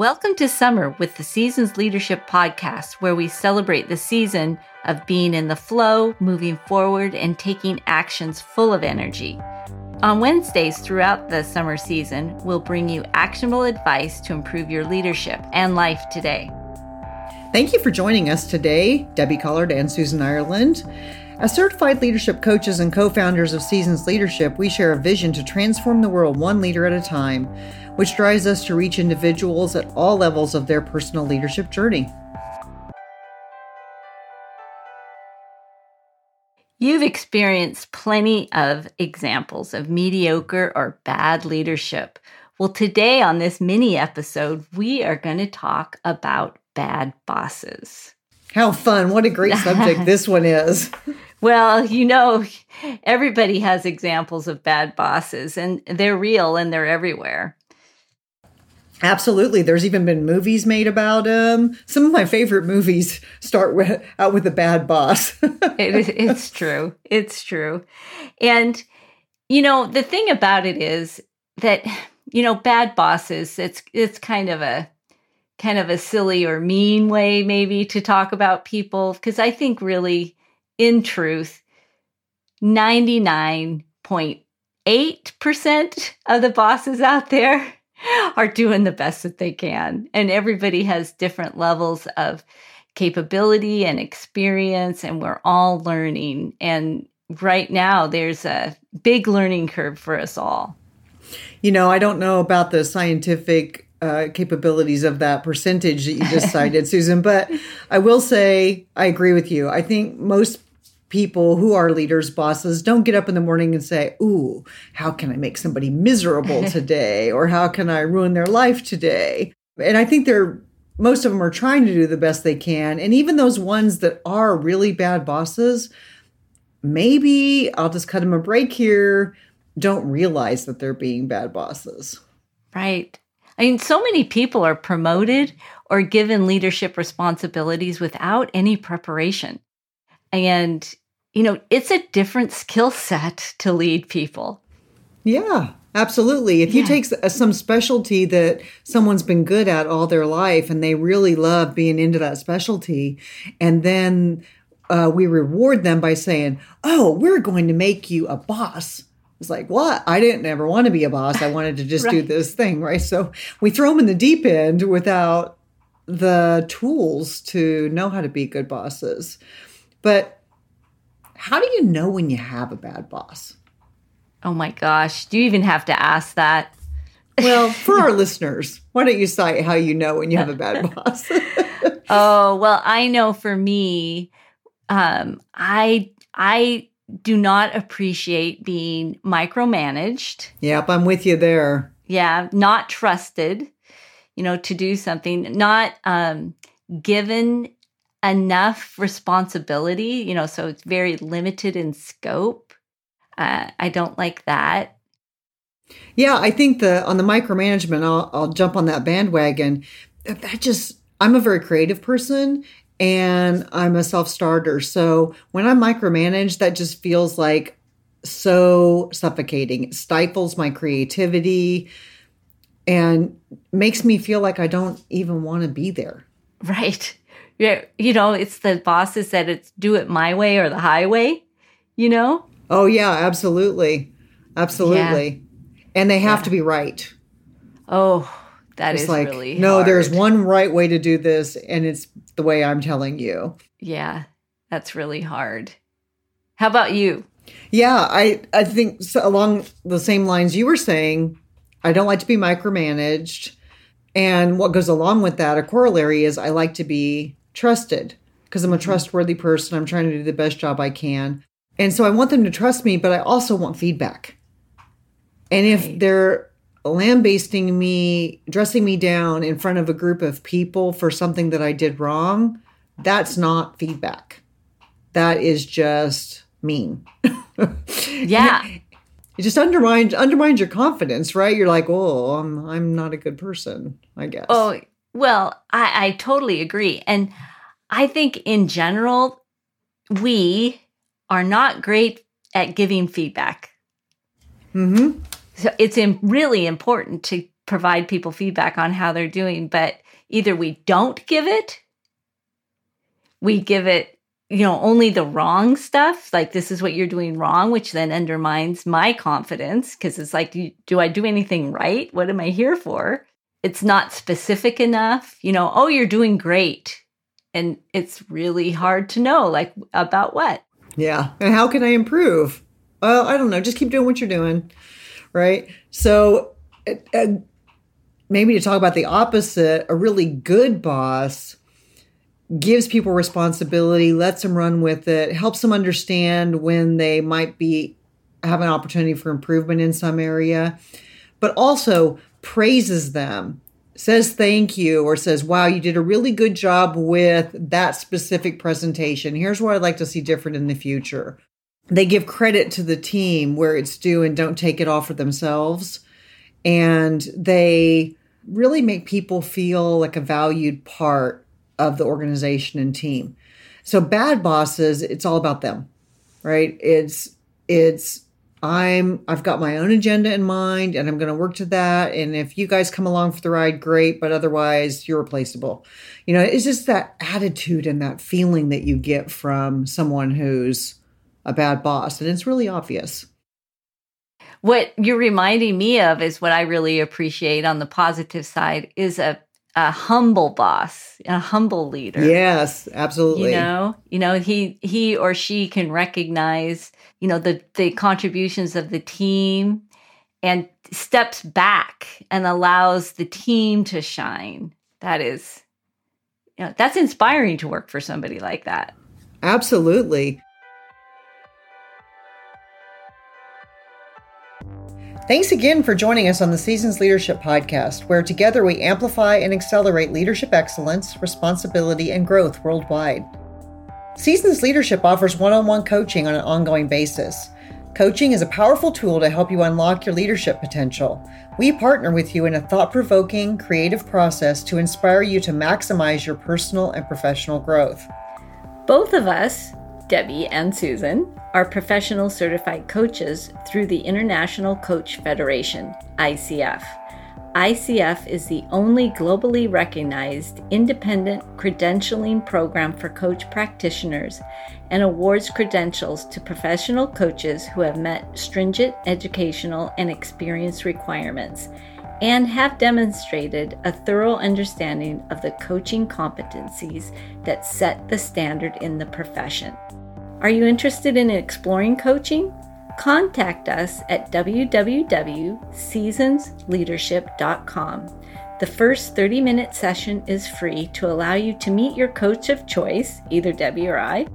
Welcome to summer with the Seasons Leadership Podcast, where we celebrate the season of being in the flow, moving forward, and taking actions full of energy. On Wednesdays throughout the summer season, we'll bring you actionable advice to improve your leadership and life today. Thank you for joining us today, Debbie Collard and Susan Ireland. As certified leadership coaches and co founders of Seasons Leadership, we share a vision to transform the world one leader at a time, which drives us to reach individuals at all levels of their personal leadership journey. You've experienced plenty of examples of mediocre or bad leadership. Well, today on this mini episode, we are going to talk about bad bosses. How fun. What a great subject this one is. Well, you know, everybody has examples of bad bosses, and they're real and they're everywhere. Absolutely. There's even been movies made about them. Some of my favorite movies start with, out with a bad boss. it, it's true. It's true. And, you know, the thing about it is that, you know, bad bosses, it's, it's kind of a, kind of a silly or mean way maybe to talk about people. Cause I think really in truth, 99.8% of the bosses out there are doing the best that they can. And everybody has different levels of capability and experience, and we're all learning. And right now, there's a big learning curve for us all. You know, I don't know about the scientific uh, capabilities of that percentage that you just cited, Susan, but I will say I agree with you. I think most people who are leaders, bosses, don't get up in the morning and say, Ooh, how can I make somebody miserable today? or how can I ruin their life today? And I think they're, most of them are trying to do the best they can. And even those ones that are really bad bosses, maybe I'll just cut them a break here, don't realize that they're being bad bosses. Right. I mean, so many people are promoted or given leadership responsibilities without any preparation. And you know, it's a different skill set to lead people. Yeah, absolutely. If yeah. you take some specialty that someone's been good at all their life and they really love being into that specialty, and then uh, we reward them by saying, Oh, we're going to make you a boss. It's like, what? I didn't ever want to be a boss. I wanted to just right. do this thing, right? So we throw them in the deep end without the tools to know how to be good bosses. But how do you know when you have a bad boss? Oh my gosh. Do you even have to ask that? Well, for our listeners, why don't you cite how you know when you have a bad boss? oh, well, I know for me, um, I I do not appreciate being micromanaged. Yep, I'm with you there. Yeah, not trusted, you know, to do something, not um, given enough responsibility, you know, so it's very limited in scope. Uh, I don't like that. Yeah, I think the on the micromanagement, I'll, I'll jump on that bandwagon. That just, I'm a very creative person and I'm a self starter. So when I micromanage, that just feels like so suffocating. It stifles my creativity and makes me feel like I don't even want to be there. Right you know, it's the bosses that it's do it my way or the highway, you know? Oh yeah, absolutely. Absolutely. Yeah. And they have yeah. to be right. Oh, that it's is like, really No, hard. there's one right way to do this and it's the way I'm telling you. Yeah. That's really hard. How about you? Yeah, I I think so along the same lines you were saying, I don't like to be micromanaged. And what goes along with that, a corollary is I like to be trusted because I'm a mm-hmm. trustworthy person. I'm trying to do the best job I can. And so I want them to trust me, but I also want feedback. And if right. they're lambasting me, dressing me down in front of a group of people for something that I did wrong, that's not feedback. That is just mean. yeah. It just undermines undermines your confidence, right? You're like, oh, I'm I'm not a good person, I guess. Oh, well, I, I totally agree. And I think in general, we are not great at giving feedback. Mm-hmm. So it's in, really important to provide people feedback on how they're doing, but either we don't give it, we give it, you know, only the wrong stuff, like this is what you're doing wrong, which then undermines my confidence because it's like, do I do anything right? What am I here for? It's not specific enough, you know, oh, you're doing great. And it's really hard to know, like, about what. Yeah. And how can I improve? Well, I don't know. Just keep doing what you're doing. Right. So, maybe to talk about the opposite, a really good boss gives people responsibility, lets them run with it, helps them understand when they might be have an opportunity for improvement in some area, but also praises them, says thank you, or says, wow, you did a really good job with that specific presentation. Here's what I'd like to see different in the future. They give credit to the team where it's due and don't take it all for themselves. And they really make people feel like a valued part of the organization and team. So bad bosses, it's all about them, right? It's it's I'm I've got my own agenda in mind and I'm going to work to that and if you guys come along for the ride great but otherwise you're replaceable. You know, it's just that attitude and that feeling that you get from someone who's a bad boss and it's really obvious what you're reminding me of is what I really appreciate on the positive side is a a humble boss, a humble leader. Yes, absolutely. You know, you know, he he or she can recognize, you know, the the contributions of the team and steps back and allows the team to shine. That is you know, that's inspiring to work for somebody like that. Absolutely. Thanks again for joining us on the Seasons Leadership Podcast, where together we amplify and accelerate leadership excellence, responsibility, and growth worldwide. Seasons Leadership offers one on one coaching on an ongoing basis. Coaching is a powerful tool to help you unlock your leadership potential. We partner with you in a thought provoking, creative process to inspire you to maximize your personal and professional growth. Both of us, Debbie and Susan, are professional certified coaches through the International Coach Federation, ICF. ICF is the only globally recognized independent credentialing program for coach practitioners and awards credentials to professional coaches who have met stringent educational and experience requirements and have demonstrated a thorough understanding of the coaching competencies that set the standard in the profession. Are you interested in exploring coaching? Contact us at www.seasonsleadership.com. The first 30 minute session is free to allow you to meet your coach of choice, either Debbie or I,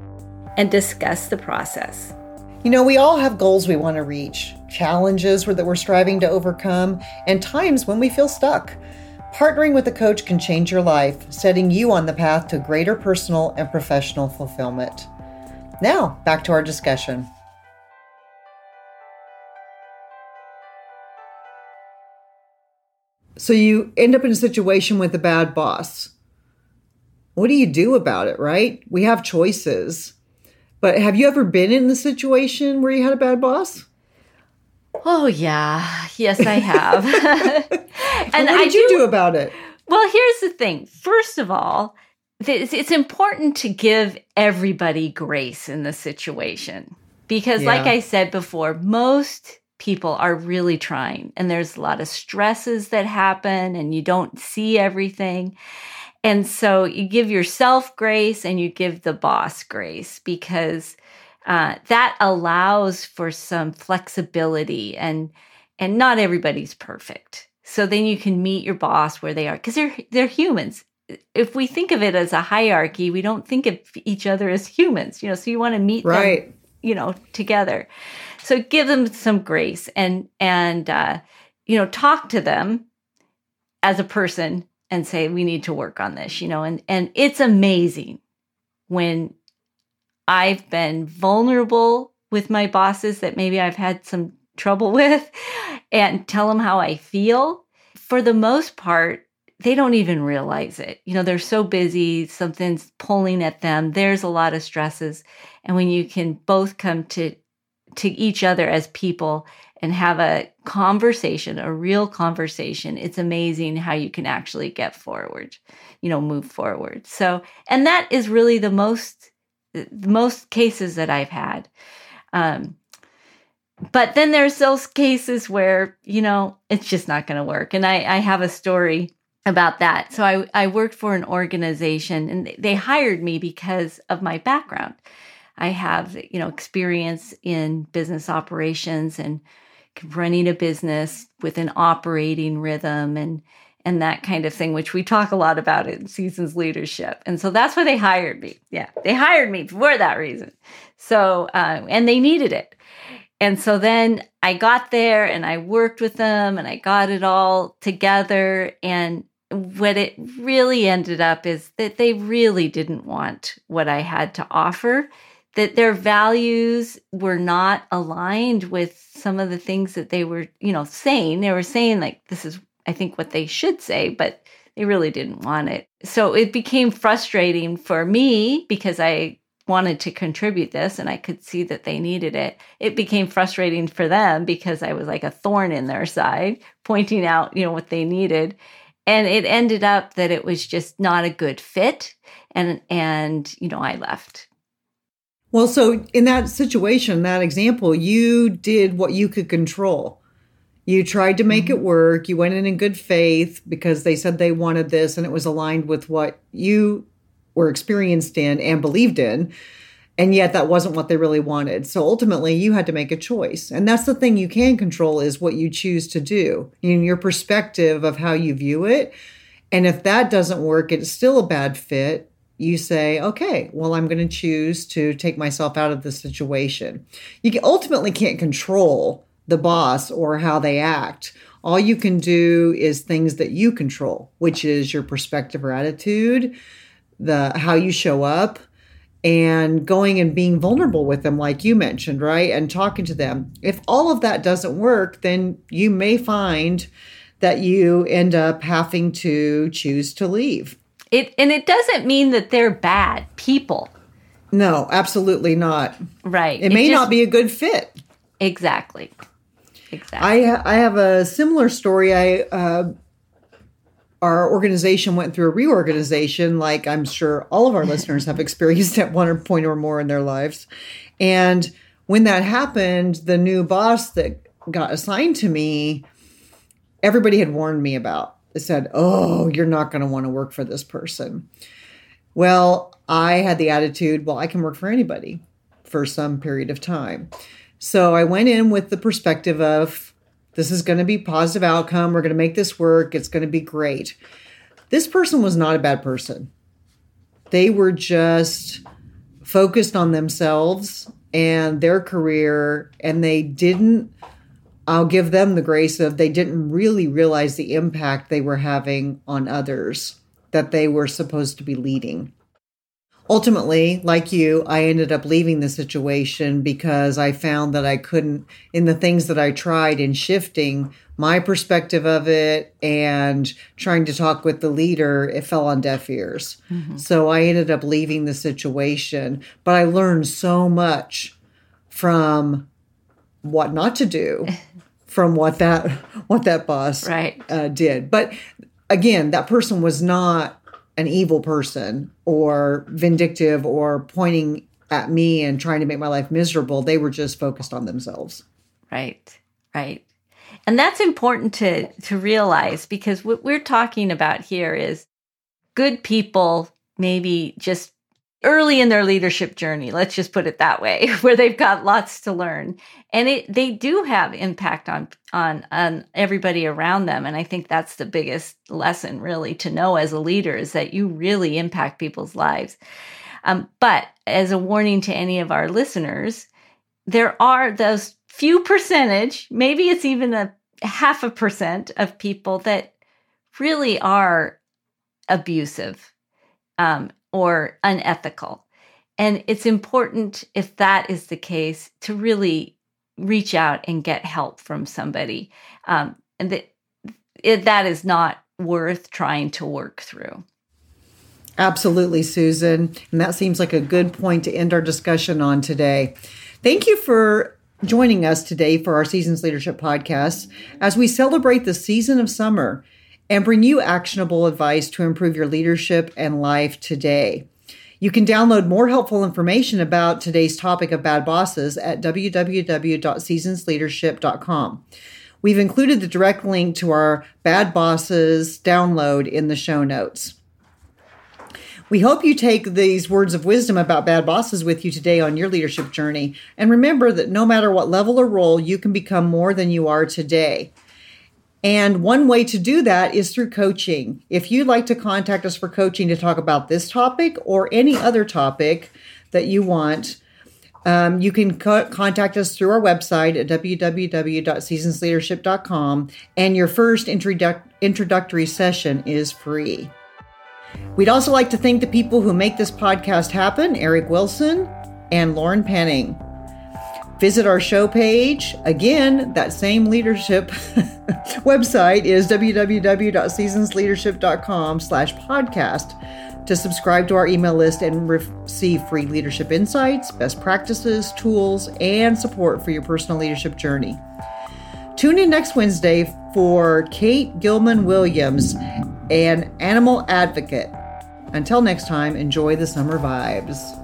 and discuss the process. You know, we all have goals we want to reach, challenges that we're striving to overcome, and times when we feel stuck. Partnering with a coach can change your life, setting you on the path to greater personal and professional fulfillment. Now, back to our discussion. So you end up in a situation with a bad boss. What do you do about it, right? We have choices. But have you ever been in the situation where you had a bad boss? Oh yeah, yes I have. and what did I you do, do about it? Well, here's the thing. First of all, it's important to give everybody grace in the situation. Because yeah. like i said before most people are really trying and there's a lot of stresses that happen and you don't see everything. And so you give yourself grace and you give the boss grace because uh, that allows for some flexibility and and not everybody's perfect. So then you can meet your boss where they are because they're they're humans if we think of it as a hierarchy, we don't think of each other as humans, you know, so you want to meet right. them, you know, together. So give them some grace and, and, uh, you know, talk to them as a person and say, we need to work on this, you know, and, and it's amazing when I've been vulnerable with my bosses that maybe I've had some trouble with and tell them how I feel. For the most part, they don't even realize it. You know, they're so busy, something's pulling at them. There's a lot of stresses. And when you can both come to to each other as people and have a conversation, a real conversation, it's amazing how you can actually get forward, you know, move forward. So, and that is really the most, most cases that I've had. Um, but then there's those cases where, you know, it's just not going to work. And I, I have a story about that. So I, I worked for an organization and they hired me because of my background. I have, you know, experience in business operations and running a business with an operating rhythm and and that kind of thing, which we talk a lot about in seasons leadership. And so that's why they hired me. Yeah, they hired me for that reason. So uh, and they needed it. And so then I got there and I worked with them and I got it all together. And what it really ended up is that they really didn't want what I had to offer that their values were not aligned with some of the things that they were, you know, saying. They were saying like this is I think what they should say, but they really didn't want it. So it became frustrating for me because I wanted to contribute this and I could see that they needed it. It became frustrating for them because I was like a thorn in their side, pointing out, you know, what they needed. And it ended up that it was just not a good fit and and you know, I left well, so in that situation, that example, you did what you could control. You tried to make it mm-hmm. work. You went in in good faith because they said they wanted this and it was aligned with what you were experienced in and believed in. And yet that wasn't what they really wanted. So ultimately you had to make a choice. And that's the thing you can control is what you choose to do in your perspective of how you view it. And if that doesn't work, it's still a bad fit you say, okay, well, I'm going to choose to take myself out of the situation. You ultimately can't control the boss or how they act. All you can do is things that you control, which is your perspective or attitude, the how you show up, and going and being vulnerable with them, like you mentioned, right? And talking to them. If all of that doesn't work, then you may find that you end up having to choose to leave it and it doesn't mean that they're bad people. No, absolutely not. Right. It, it may just, not be a good fit. Exactly. Exactly. I I have a similar story. I uh, our organization went through a reorganization, like I'm sure all of our listeners have experienced at one point or more in their lives. And when that happened, the new boss that got assigned to me, everybody had warned me about said, Oh, you're not going to want to work for this person. Well, I had the attitude, Well, I can work for anybody for some period of time. So I went in with the perspective of this is going to be positive outcome. We're going to make this work. It's going to be great. This person was not a bad person. They were just focused on themselves and their career, and they didn't I'll give them the grace of they didn't really realize the impact they were having on others that they were supposed to be leading. Ultimately, like you, I ended up leaving the situation because I found that I couldn't, in the things that I tried in shifting my perspective of it and trying to talk with the leader, it fell on deaf ears. Mm-hmm. So I ended up leaving the situation. But I learned so much from what not to do from what that what that boss right. uh, did. But again, that person was not an evil person or vindictive or pointing at me and trying to make my life miserable. They were just focused on themselves. Right. Right. And that's important to to realize because what we're talking about here is good people maybe just early in their leadership journey let's just put it that way where they've got lots to learn. And it they do have impact on on on everybody around them. And i think that's the biggest lesson really to know as a leader is that you really impact people's lives. Um, but as a warning to any of our listeners there are those few percentage maybe it's even a half a percent of people that really are abusive. Um, or unethical. And it's important, if that is the case, to really reach out and get help from somebody. Um, and that, it, that is not worth trying to work through. Absolutely, Susan. And that seems like a good point to end our discussion on today. Thank you for joining us today for our Seasons Leadership podcast as we celebrate the season of summer and bring you actionable advice to improve your leadership and life today. You can download more helpful information about today's topic of bad bosses at www.seasonsleadership.com. We've included the direct link to our Bad Bosses download in the show notes. We hope you take these words of wisdom about bad bosses with you today on your leadership journey. And remember that no matter what level or role, you can become more than you are today. And one way to do that is through coaching. If you'd like to contact us for coaching to talk about this topic or any other topic that you want, um, you can co- contact us through our website at www.seasonsleadership.com, and your first introdu- introductory session is free. We'd also like to thank the people who make this podcast happen Eric Wilson and Lauren Penning. Visit our show page. Again, that same leadership website is www.seasonsleadership.com slash podcast to subscribe to our email list and receive free leadership insights, best practices, tools, and support for your personal leadership journey. Tune in next Wednesday for Kate Gilman Williams, an animal advocate. Until next time, enjoy the summer vibes.